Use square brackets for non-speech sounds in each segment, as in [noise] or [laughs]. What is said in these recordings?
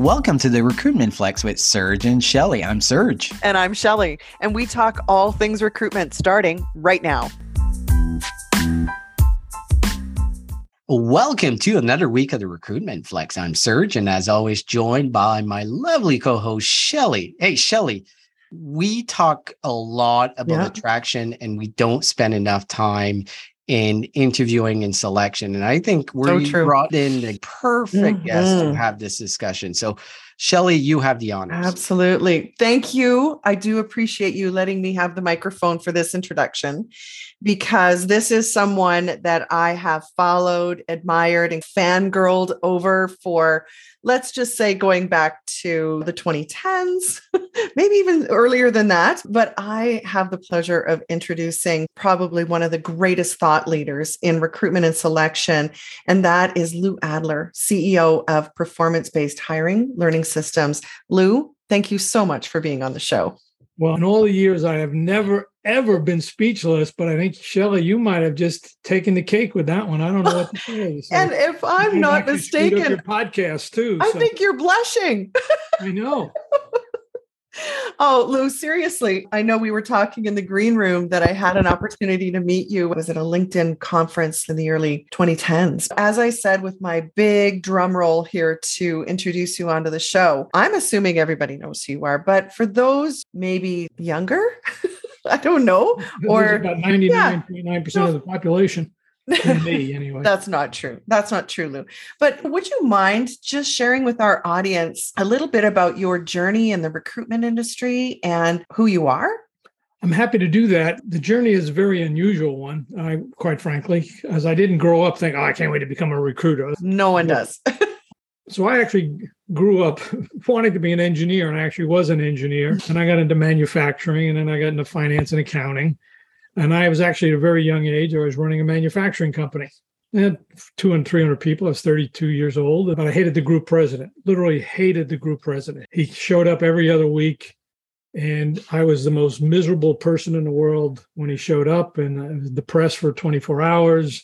Welcome to the Recruitment Flex with Serge and Shelly. I'm Serge. And I'm Shelly. And we talk all things recruitment starting right now. Welcome to another week of the Recruitment Flex. I'm Serge, and as always, joined by my lovely co host, Shelly. Hey, Shelly, we talk a lot about yeah. attraction and we don't spend enough time in interviewing and selection. And I think we so brought in the perfect mm-hmm. guest to mm-hmm. have this discussion. So, Shelly, you have the honors. Absolutely. Thank you. I do appreciate you letting me have the microphone for this introduction because this is someone that I have followed, admired, and fangirled over for let's just say going back to the 2010s, [laughs] maybe even earlier than that. But I have the pleasure of introducing probably one of the greatest thought leaders in recruitment and selection, and that is Lou Adler, CEO of Performance Based Hiring Learning Systems. Lou, thank you so much for being on the show. Well, in all the years, I have never ever been speechless, but I think Shelly, you might have just taken the cake with that one. I don't know what to [laughs] say. So and if I'm not mistaken, your podcast too. I so. think you're blushing. I know. [laughs] oh, Lou, seriously. I know we were talking in the green room that I had an opportunity to meet you. I was at a LinkedIn conference in the early 2010s. As I said, with my big drum roll here to introduce you onto the show, I'm assuming everybody knows who you are, but for those maybe younger, [laughs] I don't know. Or about 99.9% yeah. of the population. [laughs] me anyway. That's not true. That's not true, Lou. But would you mind just sharing with our audience a little bit about your journey in the recruitment industry and who you are? I'm happy to do that. The journey is a very unusual one, I, quite frankly, as I didn't grow up thinking, oh, I can't wait to become a recruiter. No one does. [laughs] so I actually grew up [laughs] wanting to be an engineer and I actually was an engineer. And I got into manufacturing and then I got into finance and accounting. And I was actually at a very young age, I was running a manufacturing company. Had two and 300 people. I was 32 years old, but I hated the group president, literally hated the group president. He showed up every other week. And I was the most miserable person in the world when he showed up, and I was depressed for 24 hours.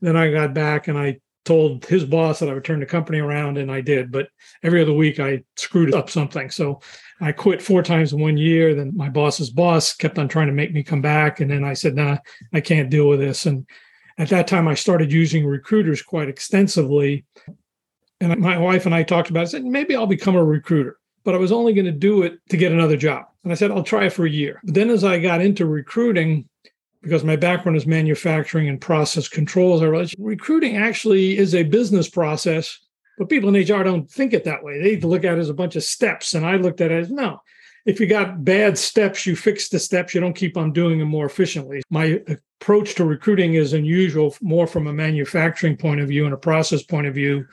Then I got back and I told his boss that I would turn the company around, and I did. But every other week, I screwed up something. So I quit four times in one year. Then my boss's boss kept on trying to make me come back, and then I said, "Nah, I can't deal with this." And at that time, I started using recruiters quite extensively. And my wife and I talked about it. I said, maybe I'll become a recruiter, but I was only going to do it to get another job. And I said, I'll try it for a year. But then as I got into recruiting, because my background is manufacturing and process controls. I realized recruiting actually is a business process, but people in HR don't think it that way. They look at it as a bunch of steps. And I looked at it as no, if you got bad steps, you fix the steps, you don't keep on doing them more efficiently. My approach to recruiting is unusual, more from a manufacturing point of view and a process point of view.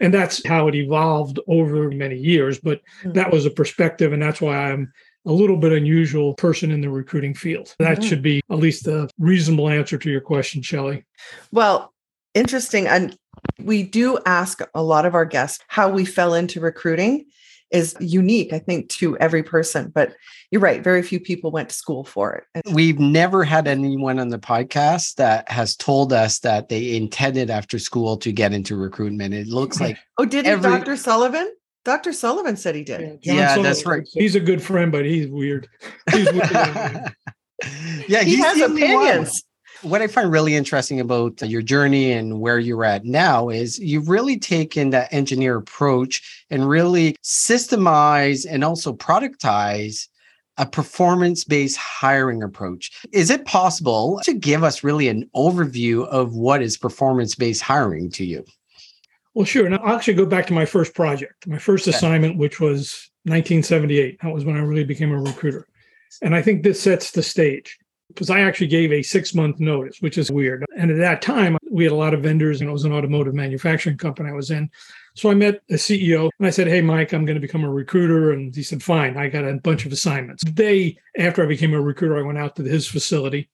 And that's how it evolved over many years. But hmm. that was a perspective. And that's why I'm a little bit unusual person in the recruiting field. That mm-hmm. should be at least a reasonable answer to your question, Shelly. Well, interesting. And we do ask a lot of our guests how we fell into recruiting is unique, I think, to every person. But you're right, very few people went to school for it. We've never had anyone on the podcast that has told us that they intended after school to get into recruitment. It looks [laughs] like oh, did every... Dr. Sullivan? Dr. Sullivan said he did. Yeah, yeah that's right. He's a good friend, but he's weird. [laughs] He's weird. yeah, he has opinions. What I find really interesting about your journey and where you're at now is you've really taken that engineer approach and really systemize and also productize a performance based hiring approach. Is it possible to give us really an overview of what is performance based hiring to you? Well, sure. Now, I'll actually go back to my first project, my first okay. assignment, which was 1978. That was when I really became a recruiter. And I think this sets the stage because I actually gave a six month notice, which is weird. And at that time, we had a lot of vendors and it was an automotive manufacturing company I was in. So I met a CEO and I said, Hey, Mike, I'm going to become a recruiter. And he said, Fine. I got a bunch of assignments. The day after I became a recruiter, I went out to his facility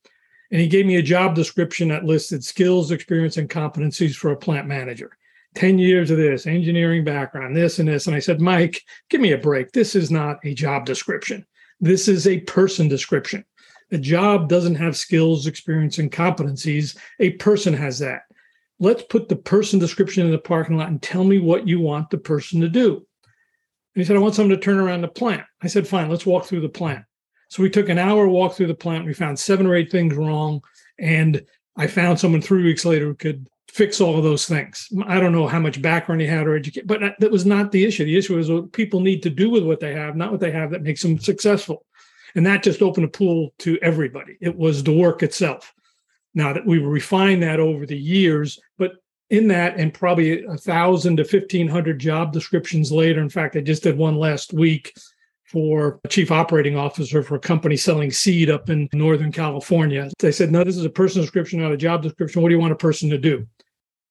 and he gave me a job description that listed skills, experience, and competencies for a plant manager. 10 years of this engineering background, this and this. And I said, Mike, give me a break. This is not a job description. This is a person description. A job doesn't have skills, experience, and competencies. A person has that. Let's put the person description in the parking lot and tell me what you want the person to do. And he said, I want someone to turn around the plant. I said, fine, let's walk through the plant. So we took an hour walk through the plant. We found seven or eight things wrong. And I found someone three weeks later who could fix all of those things. I don't know how much background he had or education, but that was not the issue. The issue is what people need to do with what they have, not what they have that makes them successful. And that just opened a pool to everybody. It was the work itself. Now that we refined that over the years, but in that and probably a thousand to fifteen hundred job descriptions later. In fact, I just did one last week for a chief operating officer for a company selling seed up in Northern California. They said, no, this is a person description, not a job description. What do you want a person to do?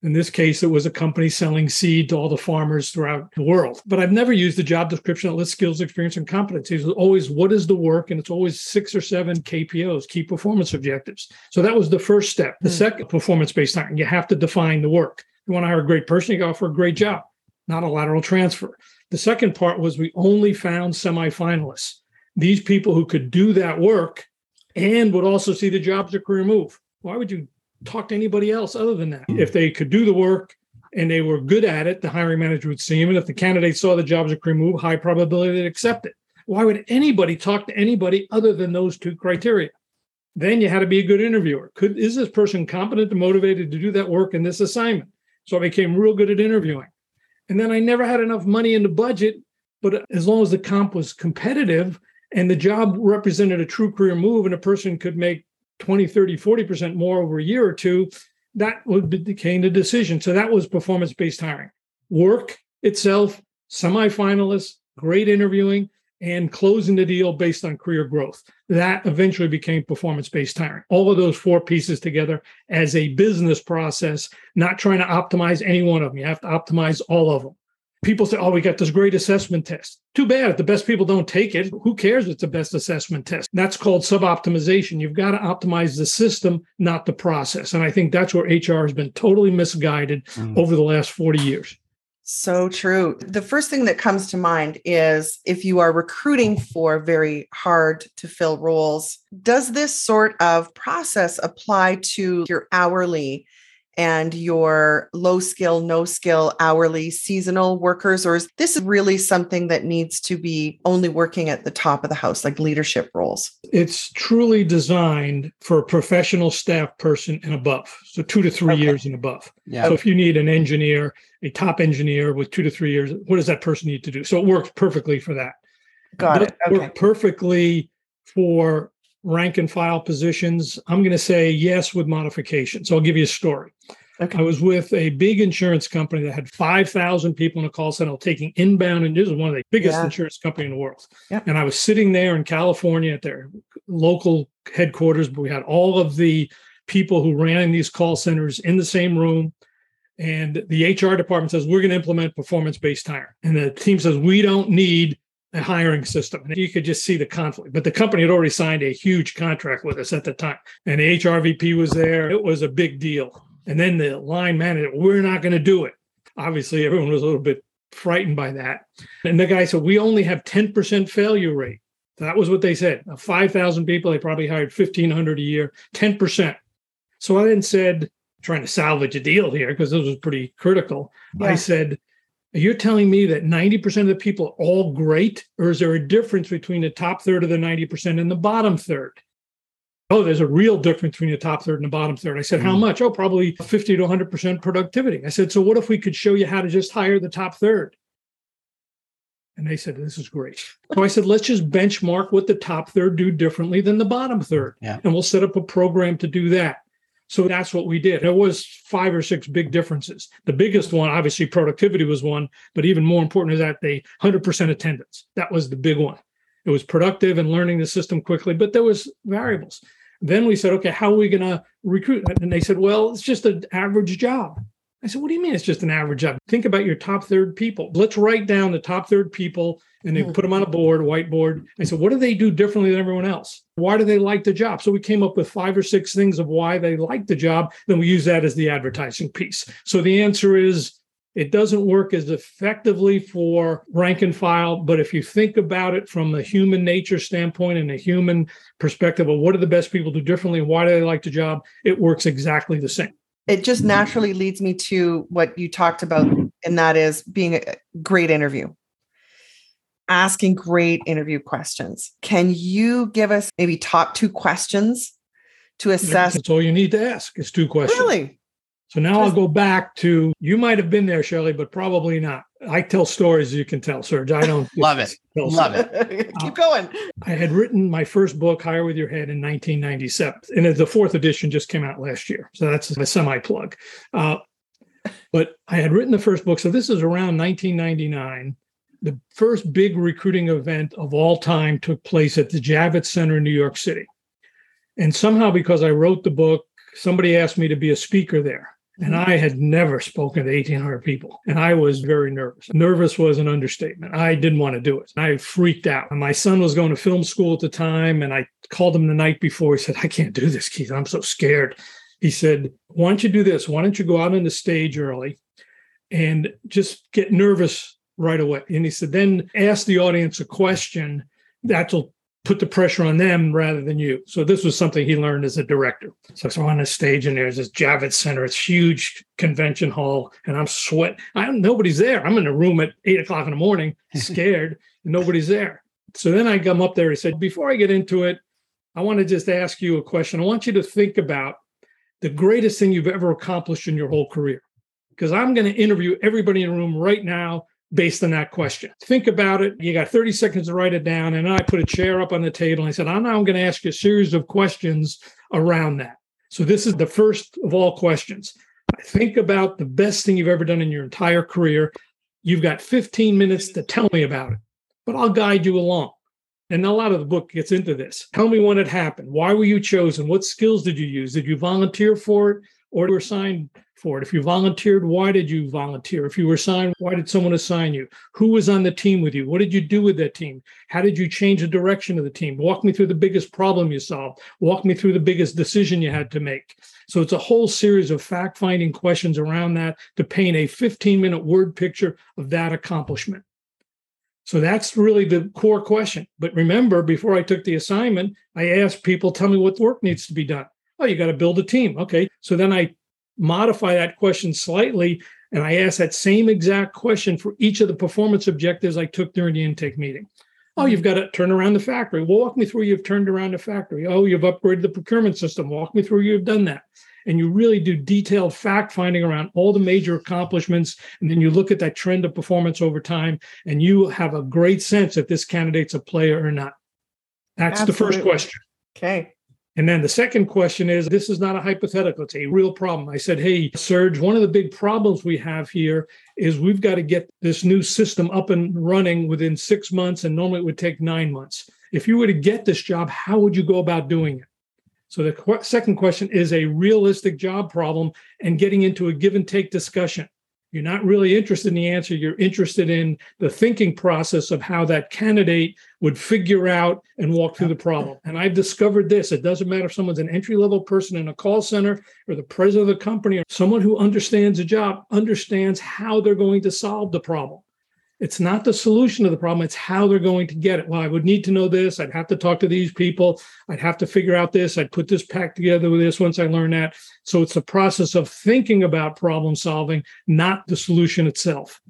In this case, it was a company selling seed to all the farmers throughout the world. But I've never used the job description that lists skills, experience, and competencies. It's always what is the work, and it's always six or seven KPOs, key performance objectives. So that was the first step. The hmm. second performance-based hiring, you have to define the work. You want to hire a great person, you got to offer a great job, not a lateral transfer. The second part was we only found semifinalists. These people who could do that work and would also see the job as a career move. Why would you talk to anybody else other than that? Hmm. If they could do the work and they were good at it, the hiring manager would see them. And if the candidate saw the job as a career move, high probability they'd accept it. Why would anybody talk to anybody other than those two criteria? Then you had to be a good interviewer. Could is this person competent and motivated to do that work in this assignment? So I became real good at interviewing. And then I never had enough money in the budget. But as long as the comp was competitive and the job represented a true career move and a person could make 20, 30, 40% more over a year or two, that would became the decision. So that was performance based hiring. Work itself, semifinalists, great interviewing, and closing the deal based on career growth. That eventually became performance based hiring. All of those four pieces together as a business process, not trying to optimize any one of them. You have to optimize all of them. People say, oh, we got this great assessment test. Too bad if the best people don't take it. Who cares if it's the best assessment test? That's called sub optimization. You've got to optimize the system, not the process. And I think that's where HR has been totally misguided mm. over the last 40 years. So true. The first thing that comes to mind is if you are recruiting for very hard to fill roles, does this sort of process apply to your hourly and your low skill, no skill, hourly, seasonal workers? Or is this really something that needs to be only working at the top of the house, like leadership roles? It's truly designed for a professional staff person and above. So two to three okay. years and above. Yeah. So if you need an engineer, a top engineer with two to three years, what does that person need to do? So it works perfectly for that. Got it. Okay. Work perfectly for rank and file positions, I'm going to say yes with modifications. So I'll give you a story. Okay. I was with a big insurance company that had 5,000 people in a call center taking inbound, and this is one of the biggest yeah. insurance company in the world. Yep. And I was sitting there in California at their local headquarters, but we had all of the people who ran these call centers in the same room. And the HR department says, we're going to implement performance based hiring. And the team says, we don't need hiring system. And you could just see the conflict. But the company had already signed a huge contract with us at the time. And the HRVP was there. It was a big deal. And then the line manager, we're not going to do it. Obviously, everyone was a little bit frightened by that. And the guy said, we only have 10% failure rate. That was what they said. 5,000 people, they probably hired 1,500 a year, 10%. So I then said, trying to salvage a deal here because this was pretty critical. Yeah. I said, you're telling me that 90% of the people are all great, or is there a difference between the top third of the 90% and the bottom third? Oh, there's a real difference between the top third and the bottom third. I said, How hmm. much? Oh, probably 50 to 100% productivity. I said, So what if we could show you how to just hire the top third? And they said, This is great. So I said, Let's just benchmark what the top third do differently than the bottom third. Yeah. And we'll set up a program to do that. So that's what we did. There was five or six big differences. The biggest one, obviously, productivity was one, but even more important is that the 100% attendance. That was the big one. It was productive and learning the system quickly, but there was variables. Then we said, okay, how are we going to recruit? And they said, well, it's just an average job. I said, what do you mean it's just an average job? Think about your top third people. Let's write down the top third people and they hmm. put them on a board, a whiteboard. I said, what do they do differently than everyone else? Why do they like the job? So we came up with five or six things of why they like the job. Then we use that as the advertising piece. So the answer is it doesn't work as effectively for rank and file, but if you think about it from a human nature standpoint and a human perspective of what do the best people do differently and why do they like the job, it works exactly the same it just naturally leads me to what you talked about, and that is being a great interview. asking great interview questions. Can you give us maybe top two questions to assess? That's all you need to ask is two questions. Really? So now I'll go back to you might have been there, Shelly, but probably not. I tell stories you can tell, Serge. I don't [laughs] love it. Love [laughs] it. Keep going. I had written my first book, Hire with Your Head, in 1997, and the fourth edition just came out last year. So that's a semi plug. Uh, but I had written the first book. So this is around 1999. The first big recruiting event of all time took place at the Javits Center in New York City. And somehow, because I wrote the book, somebody asked me to be a speaker there. And. I had never spoken to 1,800 people. And I was very nervous. Nervous was an understatement. I didn't want to do it. I freaked out. And my son was going to film school at the time. And I called him the night before. He said, I can't do this, Keith. I'm so scared. He said, Why don't you do this? Why don't you go out on the stage early and just get nervous right away? And he said, Then ask the audience a question that'll put the pressure on them rather than you. So this was something he learned as a director. So, so on the stage and there's this Javits Center, it's huge convention hall, and I'm sweat. I'm nobody's there. I'm in a room at eight o'clock in the morning, [laughs] scared, and nobody's there. So then I come up there. He said, before I get into it, I want to just ask you a question. I want you to think about the greatest thing you've ever accomplished in your whole career. Because I'm going to interview everybody in the room right now based on that question. Think about it. You got 30 seconds to write it down. And I put a chair up on the table and I said, I'm now going to ask you a series of questions around that. So this is the first of all questions. Think about the best thing you've ever done in your entire career. You've got 15 minutes to tell me about it, but I'll guide you along. And a lot of the book gets into this. Tell me when it happened. Why were you chosen? What skills did you use? Did you volunteer for it or you were assigned for it? If you volunteered, why did you volunteer? If you were assigned, why did someone assign you? Who was on the team with you? What did you do with that team? How did you change the direction of the team? Walk me through the biggest problem you solved. Walk me through the biggest decision you had to make. So it's a whole series of fact finding questions around that to paint a 15 minute word picture of that accomplishment. So that's really the core question. But remember, before I took the assignment, I asked people, tell me what work needs to be done. Oh, you got to build a team. Okay. So then I modify that question slightly. And I ask that same exact question for each of the performance objectives I took during the intake meeting. Oh, you've got to turn around the factory. Well, walk me through you've turned around the factory. Oh, you've upgraded the procurement system. Walk me through you've done that. And you really do detailed fact finding around all the major accomplishments. And then you look at that trend of performance over time, and you have a great sense if this candidate's a player or not. That's Absolutely. the first question. Okay. And then the second question is this is not a hypothetical, it's a real problem. I said, Hey, Serge, one of the big problems we have here is we've got to get this new system up and running within six months, and normally it would take nine months. If you were to get this job, how would you go about doing it? So the qu- second question is a realistic job problem and getting into a give and take discussion. You're not really interested in the answer. You're interested in the thinking process of how that candidate would figure out and walk through the problem. And I've discovered this. It doesn't matter if someone's an entry level person in a call center or the president of the company or someone who understands the job, understands how they're going to solve the problem. It's not the solution to the problem, it's how they're going to get it. Well, I would need to know this. I'd have to talk to these people. I'd have to figure out this. I'd put this pack together with this once I learn that. So it's the process of thinking about problem solving, not the solution itself.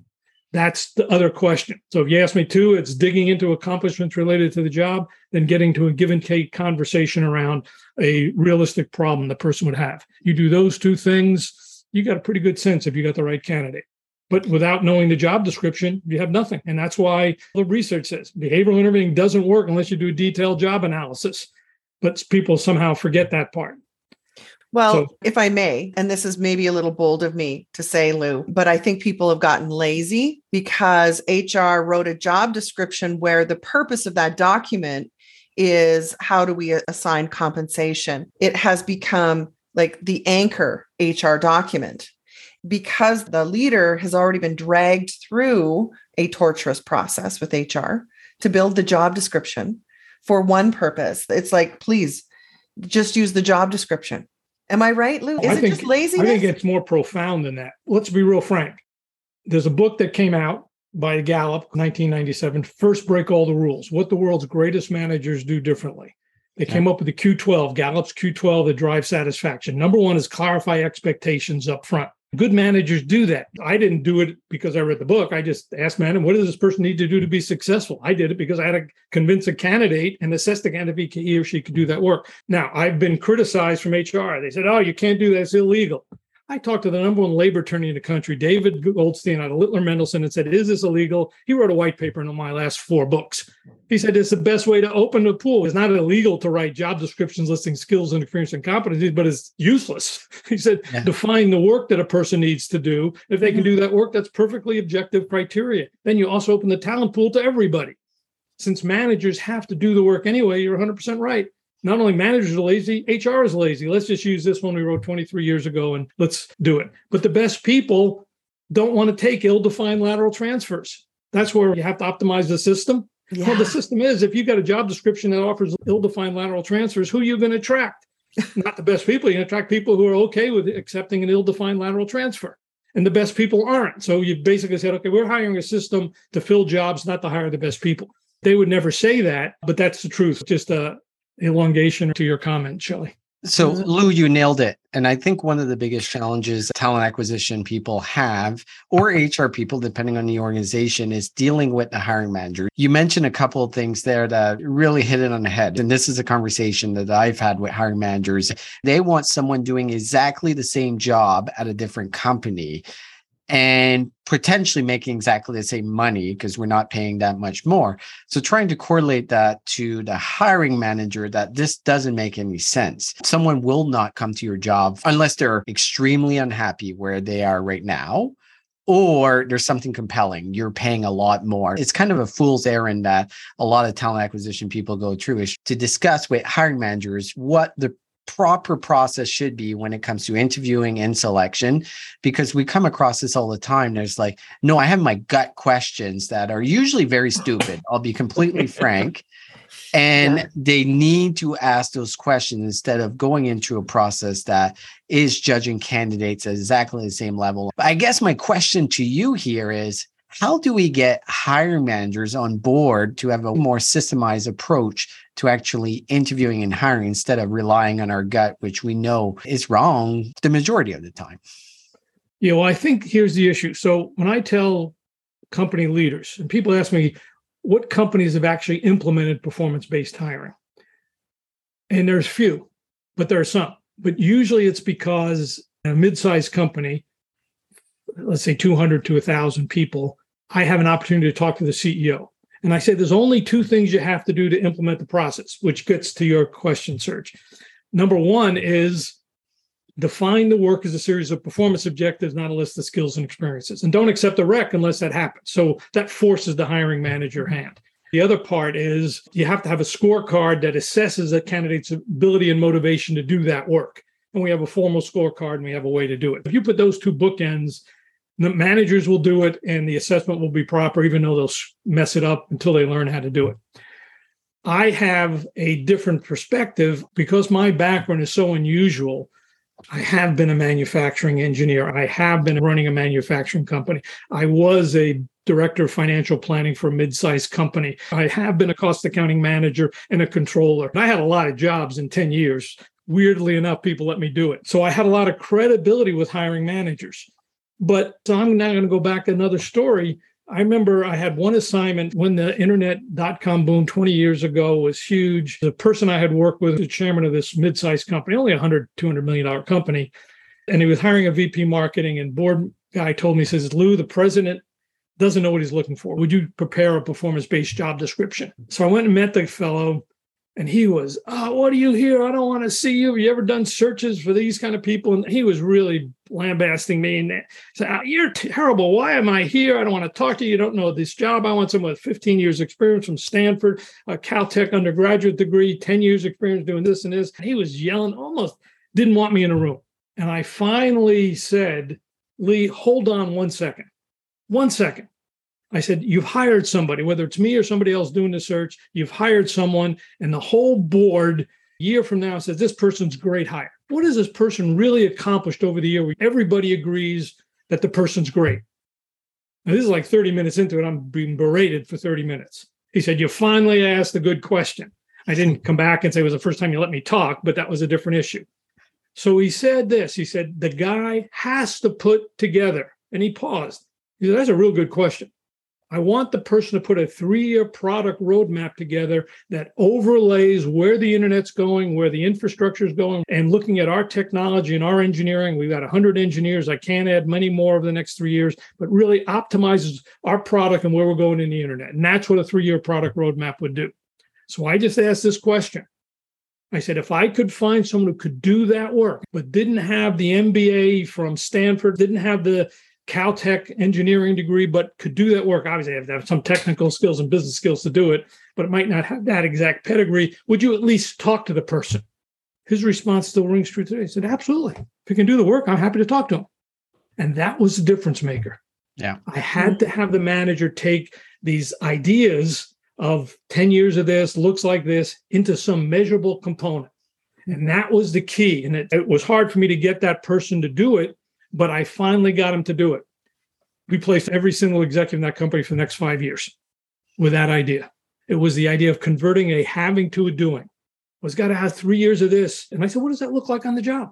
That's the other question. So if you ask me to, it's digging into accomplishments related to the job, then getting to a give and take conversation around a realistic problem the person would have. You do those two things, you got a pretty good sense if you got the right candidate. But without knowing the job description, you have nothing. And that's why the research says behavioral interviewing doesn't work unless you do a detailed job analysis. But people somehow forget that part. Well, so, if I may, and this is maybe a little bold of me to say, Lou, but I think people have gotten lazy because HR wrote a job description where the purpose of that document is how do we assign compensation? It has become like the anchor HR document because the leader has already been dragged through a torturous process with HR to build the job description for one purpose. It's like, please just use the job description. Am I right, Lou? Is I it think, just laziness? I think it's more profound than that. Let's be real frank. There's a book that came out by Gallup, 1997, First Break All the Rules, What the World's Greatest Managers Do Differently. They came up with the Q12, Gallup's Q12 that drives satisfaction. Number one is clarify expectations up front Good managers do that. I didn't do it because I read the book. I just asked man, what does this person need to do to be successful? I did it because I had to convince a candidate and assess the candidate if he or she could do that work. Now, I've been criticized from HR. They said, oh, you can't do that. It's illegal. I talked to the number one labor attorney in the country, David Goldstein out of Littler Mendelson, and said, Is this illegal? He wrote a white paper in my last four books. He said, It's the best way to open the pool. It's not illegal to write job descriptions listing skills and experience and competencies, but it's useless. [laughs] He said, yeah. Define the work that a person needs to do. If they can mm-hmm. do that work, that's perfectly objective criteria. Then you also open the talent pool to everybody. Since managers have to do the work anyway, you're 100% right not only managers are lazy, HR is lazy. Let's just use this one we wrote 23 years ago and let's do it. But the best people don't want to take ill defined lateral transfers. That's where you have to optimize the system. Yeah. Well, the system is if you've got a job description that offers ill defined lateral transfers, who are you going to attract? [laughs] Not the best people. You're going to attract people who are okay with accepting an ill defined lateral transfer. And the best people aren't. So you basically said, okay, we're hiring a system to fill jobs, not to hire the best people. They would never say that, but that's the truth. Just a, elongation to your comment, Shelly. So, mm-hmm. Lou, you nailed it. And I think one of the biggest challenges talent acquisition people have, or HR people, depending on the organization, is dealing with the hiring manager. You mentioned a couple of things there that really hit it on the head. And this is a conversation that I've had with hiring managers. They want someone doing exactly the same job at a different company and potentially making exactly the same money because we're not paying that much more. So trying to correlate that to the hiring manager that this doesn't make any sense. Someone will not come to your job unless they're extremely unhappy where they are right now or there's something compelling you're paying a lot more it's kind of a fool's errand that a lot of talent acquisition people go through is to discuss with hiring managers what the proper process should be when it comes to interviewing and selection because we come across this all the time there's like no i have my gut questions that are usually very stupid i'll be completely [laughs] frank and yeah. they need to ask those questions instead of going into a process that is judging candidates at exactly the same level i guess my question to you here is how do we get hiring managers on board to have a more systemized approach to actually interviewing and hiring instead of relying on our gut, which we know is wrong the majority of the time? Yeah, well, I think here's the issue. So when I tell company leaders, and people ask me, what companies have actually implemented performance based hiring? And there's few, but there are some. But usually it's because a mid sized company, let's say 200 to 1,000 people, I have an opportunity to talk to the CEO. And I said, there's only two things you have to do to implement the process, which gets to your question, Serge. Number one is define the work as a series of performance objectives, not a list of skills and experiences. And don't accept a rec unless that happens. So that forces the hiring manager hand. The other part is you have to have a scorecard that assesses a candidate's ability and motivation to do that work. And we have a formal scorecard and we have a way to do it. If you put those two bookends the managers will do it and the assessment will be proper, even though they'll mess it up until they learn how to do it. I have a different perspective because my background is so unusual. I have been a manufacturing engineer. I have been running a manufacturing company. I was a director of financial planning for a mid-sized company. I have been a cost accounting manager and a controller. I had a lot of jobs in 10 years. Weirdly enough, people let me do it. So I had a lot of credibility with hiring managers. But I'm now going to go back another story. I remember I had one assignment when the internet dot com boom 20 years ago was huge. The person I had worked with, the chairman of this mid-sized company, only a 100, 200 million dollar company, and he was hiring a VP marketing and board guy told me, he says, Lou, the president doesn't know what he's looking for. Would you prepare a performance-based job description? So I went and met the fellow and he was, oh, what are you here? I don't want to see you. Have you ever done searches for these kind of people? And he was really lambasting me and said, oh, you're terrible. Why am I here? I don't want to talk to you. You don't know this job. I want someone with 15 years experience from Stanford, a Caltech undergraduate degree, 10 years experience doing this and this. And he was yelling, almost didn't want me in a room. And I finally said, Lee, hold on one second. One second. I said, You've hired somebody, whether it's me or somebody else doing the search, you've hired someone, and the whole board year from now says, This person's great hire. What has this person really accomplished over the year? where Everybody agrees that the person's great. Now, this is like 30 minutes into it. I'm being berated for 30 minutes. He said, You finally asked a good question. I didn't come back and say it was the first time you let me talk, but that was a different issue. So he said this he said, the guy has to put together, and he paused. He said, That's a real good question. I want the person to put a three year product roadmap together that overlays where the internet's going, where the infrastructure is going, and looking at our technology and our engineering. We've got 100 engineers. I can't add many more over the next three years, but really optimizes our product and where we're going in the internet. And that's what a three year product roadmap would do. So I just asked this question. I said, if I could find someone who could do that work, but didn't have the MBA from Stanford, didn't have the Caltech engineering degree, but could do that work. Obviously, I have to have some technical skills and business skills to do it, but it might not have that exact pedigree. Would you at least talk to the person? His response still rings true today. He said, Absolutely. If he can do the work, I'm happy to talk to him. And that was the difference maker. Yeah. I had to have the manager take these ideas of 10 years of this, looks like this, into some measurable component. And that was the key. And it, it was hard for me to get that person to do it but I finally got him to do it. We placed every single executive in that company for the next five years with that idea. It was the idea of converting a having to a doing. Was got to have three years of this. And I said, what does that look like on the job?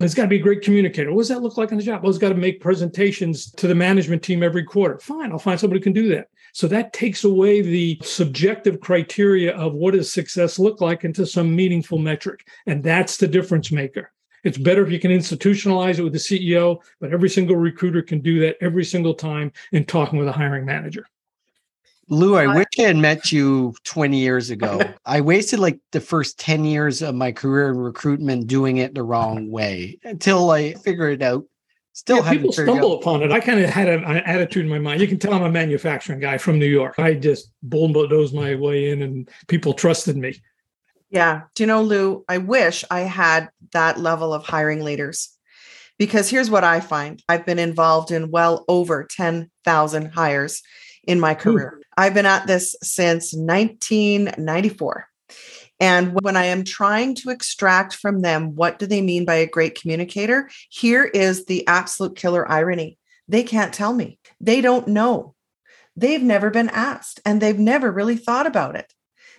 It's got to be a great communicator. What does that look like on the job? Well, it's got to make presentations to the management team every quarter. Fine, I'll find somebody who can do that. So that takes away the subjective criteria of what does success look like into some meaningful metric. And that's the difference maker. It's better if you can institutionalize it with the CEO, but every single recruiter can do that every single time in talking with a hiring manager. Lou, I wish I had met you 20 years ago. [laughs] I wasted like the first 10 years of my career in recruitment doing it the wrong way until I figured it out. Still yeah, people stumble out. upon it. I kind of had an attitude in my mind. You can tell I'm a manufacturing guy from New York. I just bulldozed my way in and people trusted me. Yeah. Do you know, Lou, I wish I had that level of hiring leaders because here's what I find I've been involved in well over 10,000 hires in my hmm. career. Ooh. I've been at this since 1994. And when I am trying to extract from them what do they mean by a great communicator, here is the absolute killer irony. They can't tell me. They don't know. They've never been asked and they've never really thought about it.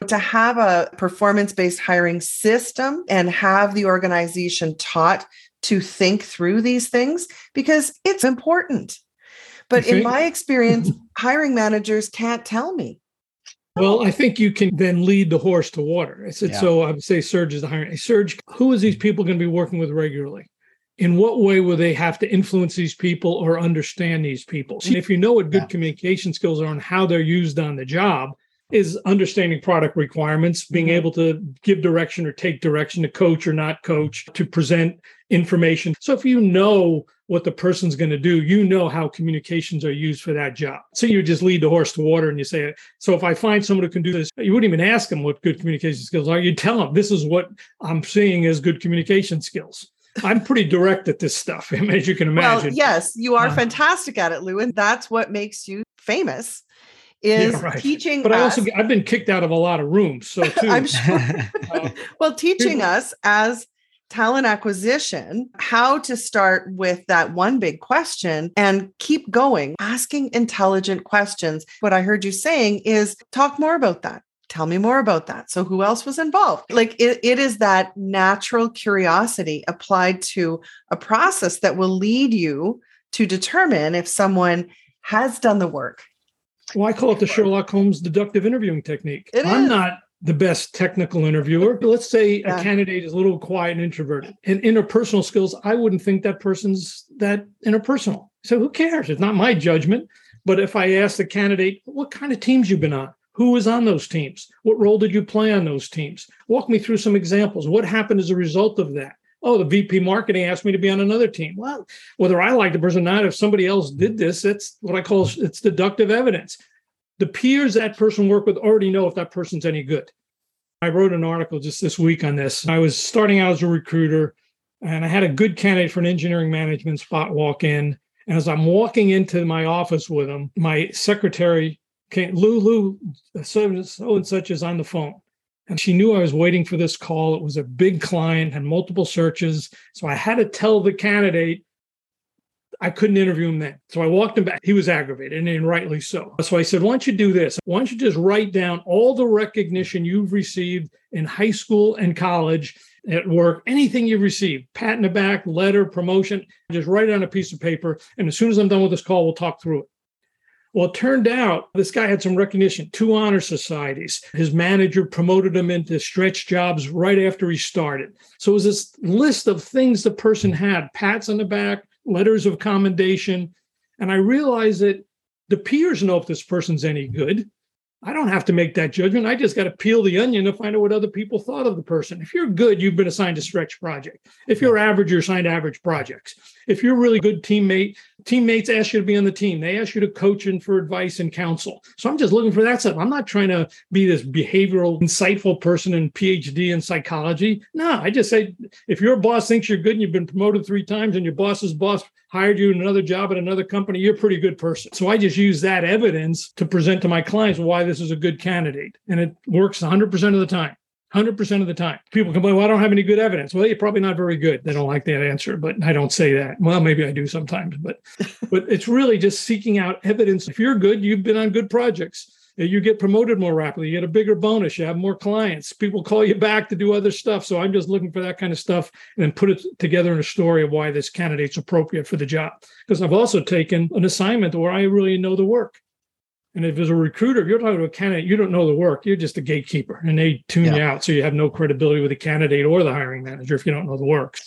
To have a performance based hiring system and have the organization taught to think through these things because it's important. But in my experience, [laughs] hiring managers can't tell me. Well, I think you can then lead the horse to water. I said, yeah. so I would say Serge is the hiring. Serge, who is these people going to be working with regularly? In what way will they have to influence these people or understand these people? So if you know what good yeah. communication skills are and how they're used on the job, is understanding product requirements, being mm-hmm. able to give direction or take direction to coach or not coach, to present information. So if you know what the person's going to do, you know how communications are used for that job. So you just lead the horse to water and you say, so if I find someone who can do this, you wouldn't even ask them what good communication skills are. You tell them this is what I'm seeing as good communication skills. I'm pretty direct at this stuff, [laughs] as you can imagine. Well, yes, you are uh, fantastic at it, Lou, and that's what makes you famous is yeah, right. teaching but i also i've been kicked out of a lot of rooms so [laughs] too. i'm sure. [laughs] Uh, well teaching us as talent acquisition how to start with that one big question and keep going asking intelligent questions. What i heard you saying is talk more about that. Tell me more about that. So who else was involved? Like it, it is that natural curiosity applied to a process that will lead you to determine if someone has done the work well, I call it the Sherlock Holmes deductive interviewing technique. It I'm is. not the best technical interviewer. But [laughs] Let's say yeah. a candidate is a little quiet and introverted. And interpersonal skills, I wouldn't think that person's that interpersonal. So who cares? It's not my judgment. But if I ask the candidate, what kind of teams you've been on? Who was on those teams? What role did you play on those teams? Walk me through some examples. What happened as a result of that? Oh, the VP marketing asked me to be on another team. Well, whether I like the person or not, if somebody else did this, that's what I call it's deductive evidence. The peers that person work with already know if that person's any good. I wrote an article just this week on this. I was starting out as a recruiter and I had a good candidate for an engineering management spot walk in. And as I'm walking into my office with him, my secretary came, Lou, Lou, so and such is on the phone. And she knew I was waiting for this call. It was a big client, had multiple searches. So I had to tell the candidate I couldn't interview him then. So I walked him back. He was aggravated, and rightly so. So I said, Why don't you do this? Why don't you just write down all the recognition you've received in high school and college? at work, anything you've received, pat in the back, letter, promotion, just write it on a piece of paper. And as soon as I'm done with this call, we'll talk through it. Well, it turned out this guy had some recognition, two honor societies. His manager promoted him into stretch jobs right after he started. So it was this list of things the person had pats on the back, letters of commendation. And I realized that the peers know if this person's any good. I don't have to make that judgment. I just got to peel the onion to find out what other people thought of the person. If you're good, you've been assigned a stretch project. If you're average, you're assigned average projects. If you're a really good teammate, teammates ask you to be on the team. They ask you to coach and for advice and counsel. So I'm just looking for that stuff. I'm not trying to be this behavioral, insightful person and PhD in psychology. No, I just say if your boss thinks you're good and you've been promoted three times and your boss's boss hired you in another job at another company, you're a pretty good person. So I just use that evidence to present to my clients why this is a good candidate. And it works 100% of the time. 100% of the time. People complain, well, I don't have any good evidence. Well, you're probably not very good. They don't like that answer, but I don't say that. Well, maybe I do sometimes, but [laughs] but it's really just seeking out evidence. If you're good, you've been on good projects. You get promoted more rapidly. You get a bigger bonus. You have more clients. People call you back to do other stuff. So I'm just looking for that kind of stuff and then put it together in a story of why this candidate's appropriate for the job. Because I've also taken an assignment where I really know the work. And if as a recruiter, if you're talking to a candidate, you don't know the work, you're just a gatekeeper and they tune yeah. you out. So you have no credibility with the candidate or the hiring manager if you don't know the work.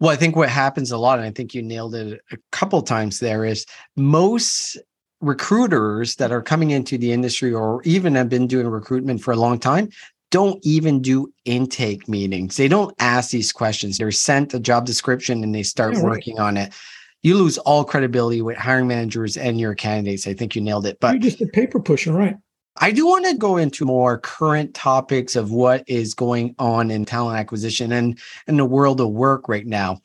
Well, I think what happens a lot, and I think you nailed it a couple times there, is most recruiters that are coming into the industry or even have been doing recruitment for a long time don't even do intake meetings. They don't ask these questions. They're sent a job description and they start yeah, working right. on it you lose all credibility with hiring managers and your candidates. I think you nailed it. But you're just a paper pusher, right? I do want to go into more current topics of what is going on in talent acquisition and in the world of work right now.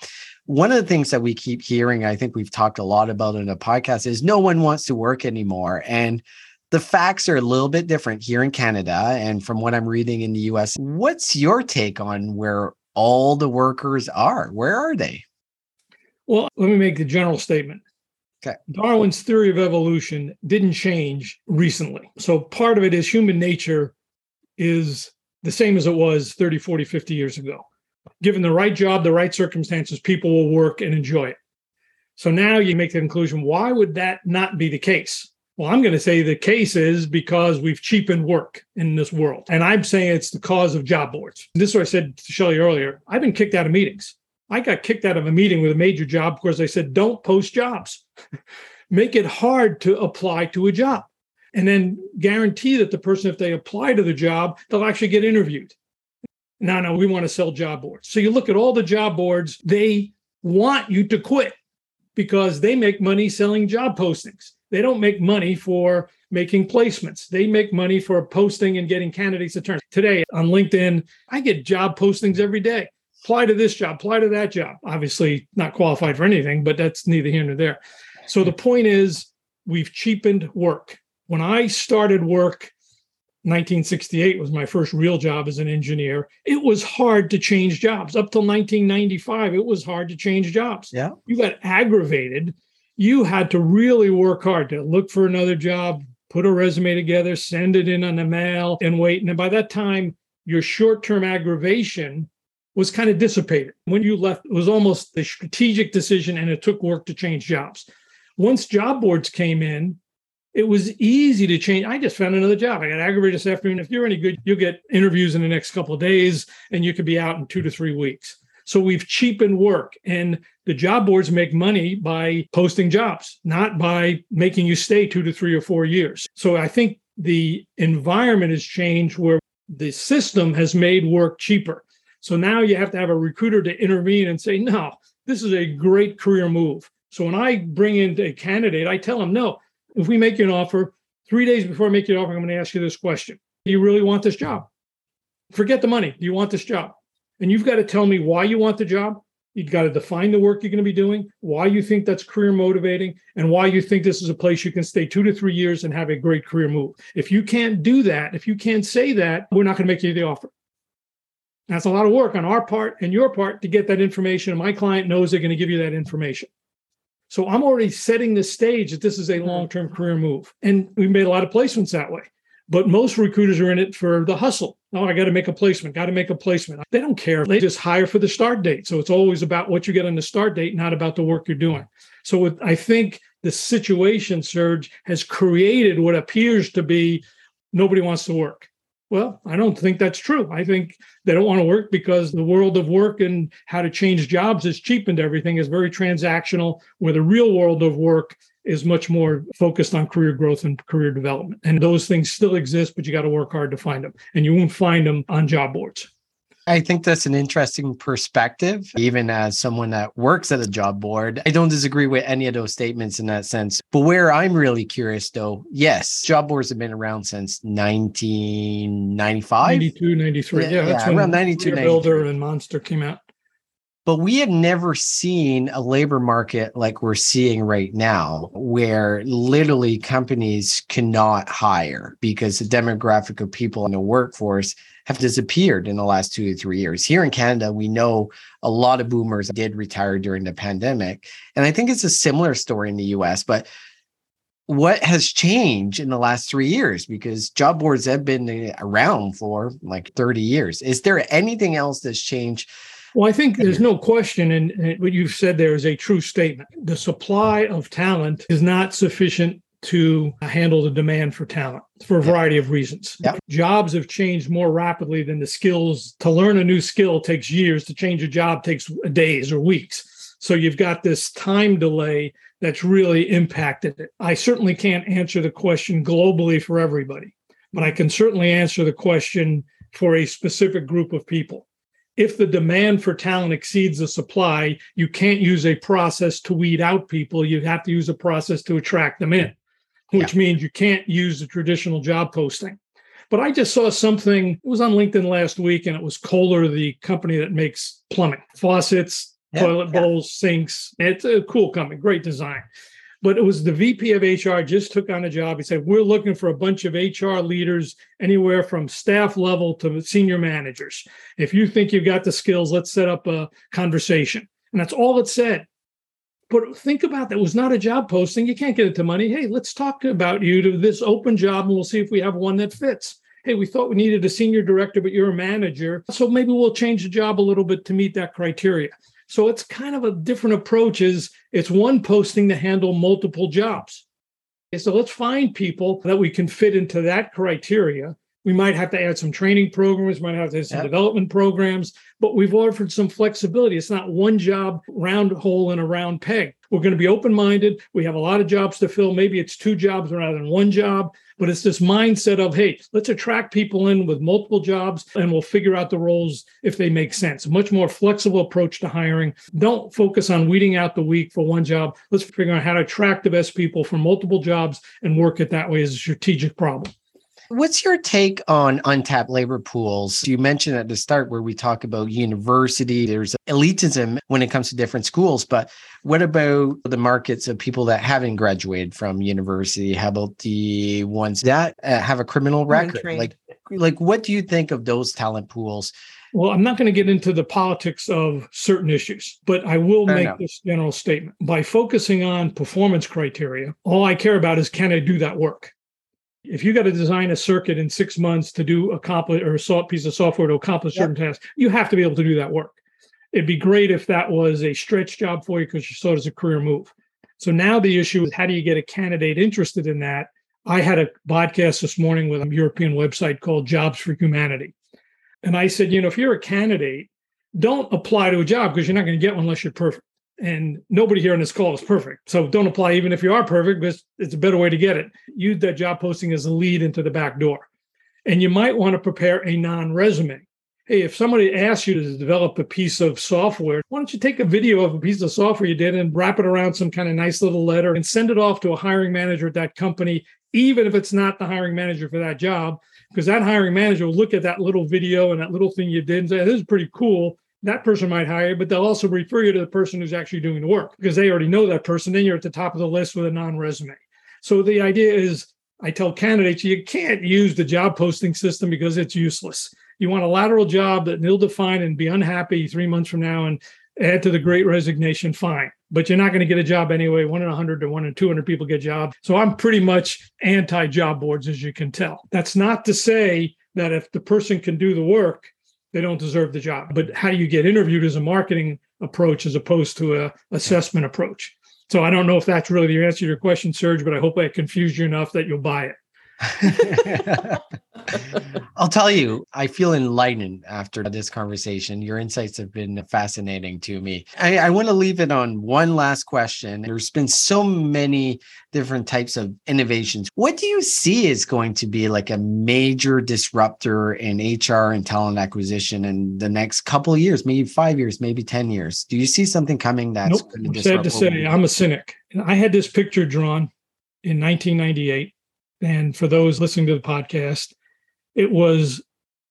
One of the things that we keep hearing, I think we've talked a lot about in the podcast, is no one wants to work anymore. And the facts are a little bit different here in Canada. And from what I'm reading in the US, what's your take on where all the workers are? Where are they? Well, let me make the general statement. Okay. Darwin's theory of evolution didn't change recently. So part of it is human nature is the same as it was 30, 40, 50 years ago. Given the right job, the right circumstances, people will work and enjoy it. So now you make the conclusion why would that not be the case? Well, I'm going to say the case is because we've cheapened work in this world. And I'm saying it's the cause of job boards. This is what I said to Shelly earlier. I've been kicked out of meetings. I got kicked out of a meeting with a major job because they said, don't post jobs. [laughs] Make it hard to apply to a job. And then guarantee that the person, if they apply to the job, they'll actually get interviewed. No, no, we want to sell job boards. So you look at all the job boards, they want you to quit because they make money selling job postings. They don't make money for making placements. They make money for posting and getting candidates to turn. Today on LinkedIn, I get job postings every day apply to this job, apply to that job. Obviously, not qualified for anything, but that's neither here nor there. So the point is, we've cheapened work. When I started work, 1968 was my first real job as an engineer. It was hard to change jobs. Up till 1995, it was hard to change jobs. Yeah. You got aggravated. You had to really work hard to look for another job, put a resume together, send it in on the mail, and wait. And by that time, your short term aggravation was kind of dissipated. When you left, it was almost a strategic decision and it took work to change jobs. Once job boards came in, it was easy to change. I just found another job. I got aggravated this afternoon. If you're any good, you'll get interviews in the next couple of days and you could be out in two to three weeks. So we've cheapened work and the job boards make money by posting jobs, not by making you stay two to three or four years. So I think the environment has changed where the system has made work cheaper. So now you have to have a recruiter to intervene and say, no, this is a great career move. So when I bring in a candidate, I tell them, no, if we make you an offer, three days before I make you an offer, I'm going to ask you this question Do you really want this job? Forget the money. Do you want this job? And you've got to tell me why you want the job. You've got to define the work you're going to be doing, why you think that's career motivating, and why you think this is a place you can stay two to three years and have a great career move. If you can't do that, if you can't say that, we're not going to make you the offer. That's a lot of work on our part and your part to get that information. My client knows they're going to give you that information. So I'm already setting the stage that this is a mm-hmm. long term career move. And we've made a lot of placements that way. But most recruiters are in it for the hustle. Oh, I got to make a placement, got to make a placement. They don't care. They just hire for the start date. So it's always about what you get on the start date, not about the work you're doing. So I think the situation Serge has created what appears to be nobody wants to work. Well, I don't think that's true. I think they don't want to work because the world of work and how to change jobs has cheapened everything, is very transactional, where the real world of work is much more focused on career growth and career development. And those things still exist, but you got to work hard to find them. And you won't find them on job boards. I think that's an interesting perspective, even as someone that works at a job board. I don't disagree with any of those statements in that sense. But where I'm really curious, though, yes, job boards have been around since 1995. 92, 93. Yeah, yeah that's yeah, around 92, Builder and Monster came out. But we have never seen a labor market like we're seeing right now, where literally companies cannot hire because the demographic of people in the workforce have disappeared in the last two to three years. Here in Canada, we know a lot of boomers did retire during the pandemic. And I think it's a similar story in the US, but what has changed in the last three years because job boards have been around for like 30 years is there anything else that's changed well, I think there's no question, and what you've said there is a true statement. The supply of talent is not sufficient to handle the demand for talent for a variety of reasons. Yep. Jobs have changed more rapidly than the skills. To learn a new skill takes years, to change a job takes days or weeks. So you've got this time delay that's really impacted it. I certainly can't answer the question globally for everybody, but I can certainly answer the question for a specific group of people if the demand for talent exceeds the supply, you can't use a process to weed out people. You have to use a process to attract them in, which yeah. means you can't use the traditional job posting. But I just saw something, it was on LinkedIn last week, and it was Kohler, the company that makes plumbing, faucets, yeah, toilet yeah. bowls, sinks. It's a cool company, great design. But it was the VP of HR just took on a job. He said, We're looking for a bunch of HR leaders, anywhere from staff level to senior managers. If you think you've got the skills, let's set up a conversation. And that's all it said. But think about that. It was not a job posting. You can't get it to money. Hey, let's talk about you to this open job and we'll see if we have one that fits. Hey, we thought we needed a senior director, but you're a manager. So maybe we'll change the job a little bit to meet that criteria. So it's kind of a different approach is it's one posting to handle multiple jobs. So let's find people that we can fit into that criteria. We might have to add some training programs, might have to add some yep. development programs, but we've offered some flexibility. It's not one job round hole in a round peg. We're going to be open minded. We have a lot of jobs to fill. Maybe it's two jobs rather than one job. But it's this mindset of, hey, let's attract people in with multiple jobs and we'll figure out the roles if they make sense. A much more flexible approach to hiring. Don't focus on weeding out the weak for one job. Let's figure out how to attract the best people for multiple jobs and work it that way as a strategic problem. What's your take on untapped labor pools? You mentioned at the start where we talk about university, there's elitism when it comes to different schools, but what about the markets of people that haven't graduated from university? How about the ones that uh, have a criminal record? Like, like what do you think of those talent pools? Well, I'm not going to get into the politics of certain issues, but I will Fair make enough. this general statement. By focusing on performance criteria, all I care about is can I do that work? If you got to design a circuit in six months to do accomplish or a piece of software to accomplish yep. certain tasks, you have to be able to do that work. It'd be great if that was a stretch job for you because you saw it as a career move. So now the issue is how do you get a candidate interested in that? I had a podcast this morning with a European website called Jobs for Humanity. And I said, you know, if you're a candidate, don't apply to a job because you're not going to get one unless you're perfect and nobody here on this call is perfect. So don't apply even if you are perfect because it's a better way to get it. Use that job posting as a lead into the back door. And you might want to prepare a non resume. Hey, if somebody asks you to develop a piece of software, why don't you take a video of a piece of software you did and wrap it around some kind of nice little letter and send it off to a hiring manager at that company, even if it's not the hiring manager for that job, because that hiring manager will look at that little video and that little thing you did and say, this is pretty cool that person might hire but they'll also refer you to the person who's actually doing the work because they already know that person. Then you're at the top of the list with a non resume. So the idea is I tell candidates you can't use the job posting system because it's useless. You want a lateral job that they'll define and be unhappy three months from now and add to the great resignation, fine. But you're not going to get a job anyway. One in 100 to one in 200 people get jobs. So I'm pretty much anti job boards, as you can tell. That's not to say that if the person can do the work, they don't deserve the job. But how do you get interviewed as a marketing approach as opposed to a assessment approach? So I don't know if that's really the answer to your question, Serge, but I hope I confused you enough that you'll buy it. [laughs] I'll tell you, I feel enlightened after this conversation. Your insights have been fascinating to me. I, I, want to leave it on one last question. There's been so many different types of innovations. What do you see is going to be like a major disruptor in HR and talent acquisition in the next couple of years, maybe five years, maybe 10 years? Do you see something coming that's nope. going to disrupt? Sad to say, I'm a cynic. I had this picture drawn in 1998 and for those listening to the podcast, it was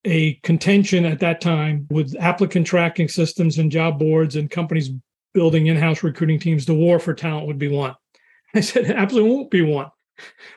a contention at that time with applicant tracking systems and job boards and companies building in-house recruiting teams. The war for talent would be won. [laughs] I said, absolutely won't be won.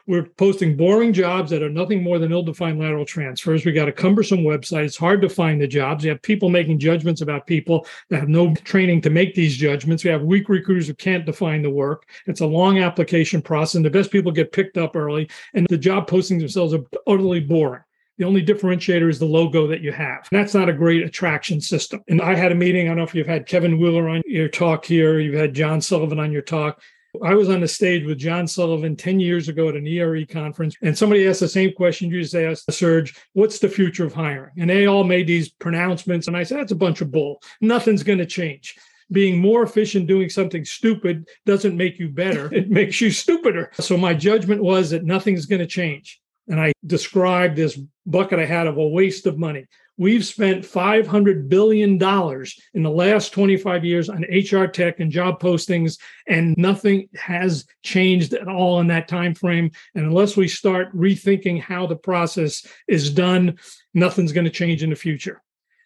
We're posting boring jobs that are nothing more than ill-defined lateral transfers. We got a cumbersome website. It's hard to find the jobs. You have people making judgments about people that have no training to make these judgments. We have weak recruiters who can't define the work. It's a long application process, and the best people get picked up early. And the job postings themselves are utterly boring. The only differentiator is the logo that you have. That's not a great attraction system. And I had a meeting. I don't know if you've had Kevin Wheeler on your talk here, you've had John Sullivan on your talk. I was on the stage with John Sullivan 10 years ago at an ERE conference, and somebody asked the same question you just asked, Serge, what's the future of hiring? And they all made these pronouncements. And I said, that's a bunch of bull. Nothing's going to change. Being more efficient doing something stupid doesn't make you better, [laughs] it makes you stupider. So my judgment was that nothing's going to change. And I described this bucket I had of a waste of money. We've spent $500 billion in the last 25 years on HR tech and job postings, and nothing has changed at all in that time frame. And unless we start rethinking how the process is done, nothing's going to change in the future.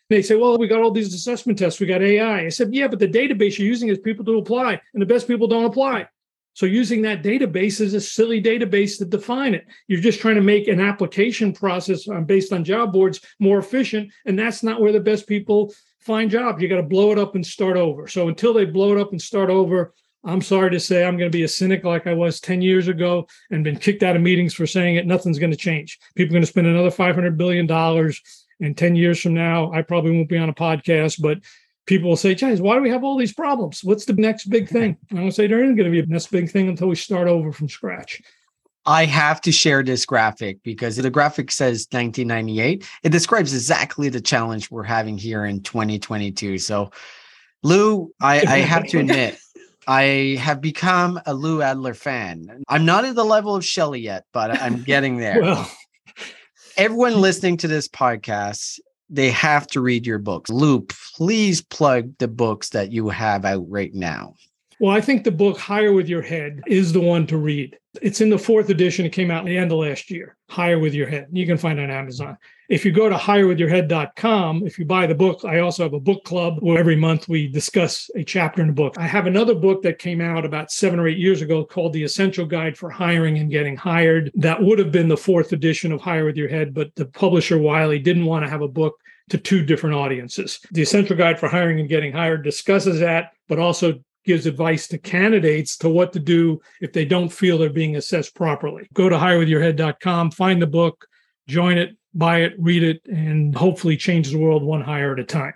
They say, well, we got all these assessment tests, we got AI. I said, yeah, but the database you're using is people to apply, and the best people don't apply. So using that database is a silly database to define it. You're just trying to make an application process um, based on job boards more efficient, and that's not where the best people find jobs. You got to blow it up and start over. So until they blow it up and start over, I'm sorry to say I'm going to be a cynic like I was 10 years ago and been kicked out of meetings for saying it. Nothing's going to change. People are going to spend another $500 billion. And 10 years from now, I probably won't be on a podcast, but people will say, guys, why do we have all these problems? What's the next big [laughs] thing? I will say there isn't going to be a next big thing until we start over from scratch. I have to share this graphic because the graphic says 1998. It describes exactly the challenge we're having here in 2022. So, Lou, I, I have to [laughs] admit, I have become a Lou Adler fan. I'm not at the level of Shelly yet, but I'm getting there. [laughs] well, everyone listening to this podcast they have to read your books. Lou, please plug the books that you have out right now. Well, I think the book Hire with Your Head is the one to read. It's in the fourth edition. It came out at the end of last year. Hire with Your Head. You can find it on Amazon. If you go to hirewithyourhead.com, if you buy the book, I also have a book club where every month we discuss a chapter in the book. I have another book that came out about seven or eight years ago called The Essential Guide for Hiring and Getting Hired. That would have been the fourth edition of Hire with Your Head, but the publisher Wiley didn't want to have a book to two different audiences. The Essential Guide for Hiring and Getting Hired discusses that, but also gives advice to candidates to what to do if they don't feel they're being assessed properly. Go to hirewithyourhead.com, find the book, join it, buy it, read it, and hopefully change the world one hire at a time.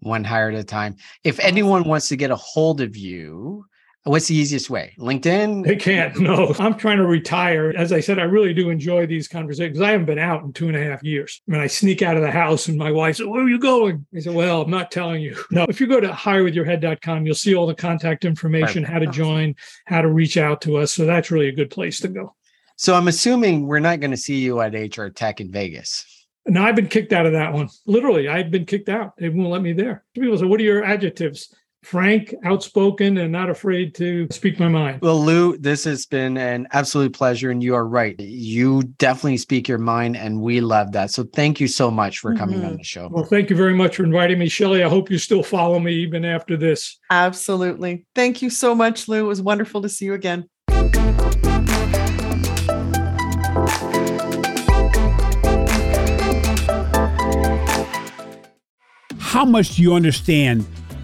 One hire at a time. If anyone wants to get a hold of you, What's the easiest way? LinkedIn? They can't. No, I'm trying to retire. As I said, I really do enjoy these conversations. I haven't been out in two and a half years. I mean, I sneak out of the house and my wife said, Where are you going? I said, Well, I'm not telling you. No, if you go to hirewithyourhead.com, you'll see all the contact information, how to join, how to reach out to us. So that's really a good place to go. So I'm assuming we're not going to see you at HR Tech in Vegas. No, I've been kicked out of that one. Literally, I've been kicked out. They won't let me there. People say, What are your adjectives? Frank, outspoken, and not afraid to speak my mind. Well, Lou, this has been an absolute pleasure. And you are right. You definitely speak your mind, and we love that. So thank you so much for coming mm-hmm. on the show. Well, thank you very much for inviting me, Shelly. I hope you still follow me even after this. Absolutely. Thank you so much, Lou. It was wonderful to see you again. How much do you understand?